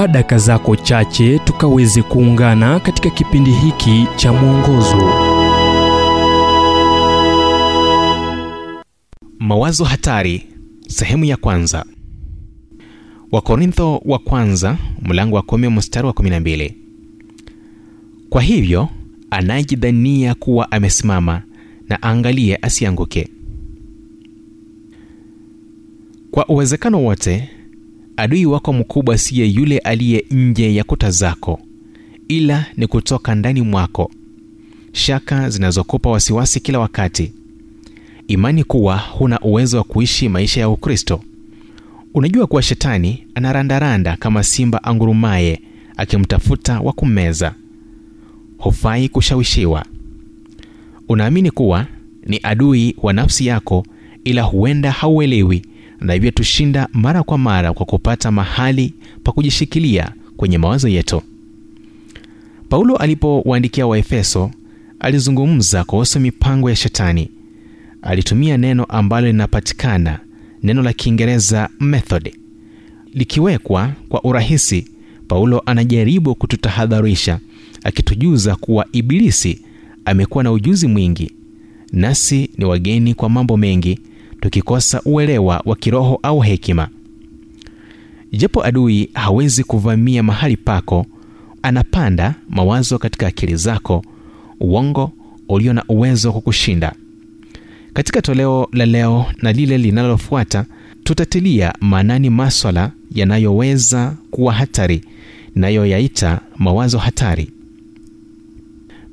chukua daka zako chache tukaweze kuungana katika kipindi hiki cha mwongozo. Mawazo hatari sehemu ya kwanza. Wakorintho wa kwanza mlango wa kumi mstari wa 12 kwa hivyo anayejidhania kuwa amesimama na aangalie asianguke. Kwa uwezekano wote adui wako mkubwa siye yule aliye nje ya kuta zako ila ni kutoka ndani mwako. Shaka zinazokupa wasiwasi kila wakati. Imani kuwa huna uwezo wa kuishi maisha ya ukristo. Unajua kuwa shetani anarandaranda kama simba angurumaye akimtafuta wa kummeza. Hufai kushawishiwa. Unaamini kuwa ni adui wa nafsi yako ila huenda hauelewi na hivyo tushinda mara kwa mara kwa kupata mahali pa kujishikilia kwenye mawazo yetu. Paulo alipowaandikia waefeso alizungumza kuhusu mipango ya shetani. Alitumia neno ambalo linapatikana neno la kiingereza method. Likiwekwa kwa urahisi paulo anajaribu kututahadharisha akitujuza kuwa ibilisi amekuwa na ujuzi mwingi nasi ni wageni kwa mambo mengi tukikosa uelewa wa kiroho au hekima. Japo adui hawezi kuvamia mahali pako anapanda mawazo katika akili zako uongo ulio na uwezo wa kukushinda. Katika toleo la leo na lile linalofuata tutatilia maanani maswala yanayoweza kuwa hatari nayoyaita mawazo hatari.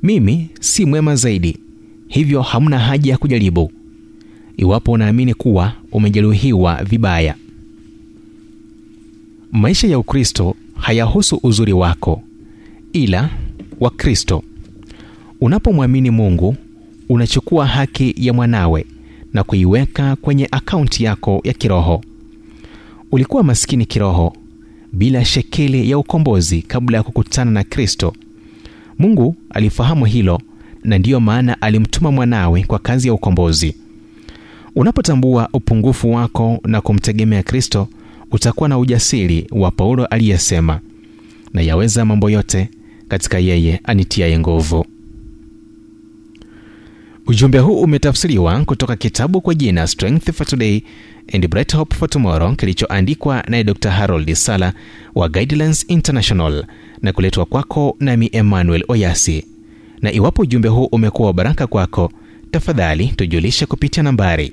Mimi si mwema zaidi hivyo hamna haja ya kujaribu iwapo unaamini kuwa umejeruhiwa vibaya. Maisha ya ukristo hayahusu uzuri wako ila wa kristo. Unapomwamini mungu unachukua haki ya mwanawe na kuiweka kwenye akaunti yako ya kiroho. Ulikuwa maskini kiroho bila shekeli ya ukombozi kabla ya kukutana na kristo. Mungu alifahamu hilo na ndiyo maana alimtuma mwanawe kwa kazi ya ukombozi unapotambua upungufu wako na kumtegemea kristo utakuwa na ujasiri wa paulo aliyesema na yaweza mambo yote katika yeye anitiaye nguvu. Ujumbe huu umetafsiriwa kutoka kitabu kwa jina strength for today and bright hope for tomorrow kilichoandikwa naye dr harold sala wa guidelines international na kuletwa kwako nami emmanuel oyasi. Na iwapo ujumbe huu umekuwa wa baraka kwako tafadhali tujulishe kupitia nambari